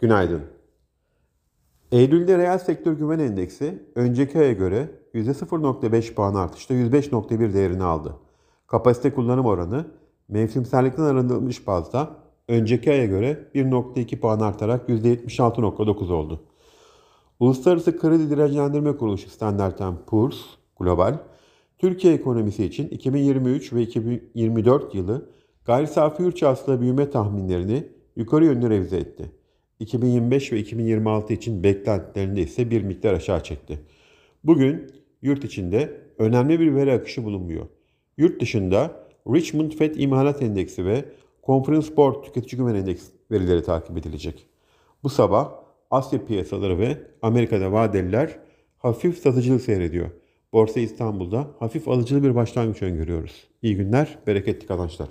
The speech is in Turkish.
Günaydın. Eylül'de reel sektör güven endeksi önceki aya göre %0.5 puan artışta 105.1 değerini aldı. Kapasite kullanım oranı mevsimsellikten arındırılmış bazda önceki aya göre 1.2 puan artarak %76.9 oldu. Uluslararası Kredi Dirençlendirme Kuruluşu Standard Poor's Global, Türkiye ekonomisi için 2023 ve 2024 yılı gayri safi yurt büyüme tahminlerini yukarı yönlü revize etti. 2025 ve 2026 için beklentilerinde ise bir miktar aşağı çekti. Bugün yurt içinde önemli bir veri akışı bulunmuyor. Yurt dışında Richmond Fed İmalat Endeksi ve Conference Board Tüketici Güven Endeksi verileri takip edilecek. Bu sabah Asya piyasaları ve Amerika'da vadeliler hafif satıcılık seyrediyor. Borsa İstanbul'da hafif alıcılı bir başlangıç öngörüyoruz. İyi günler, bereketli kazançlar.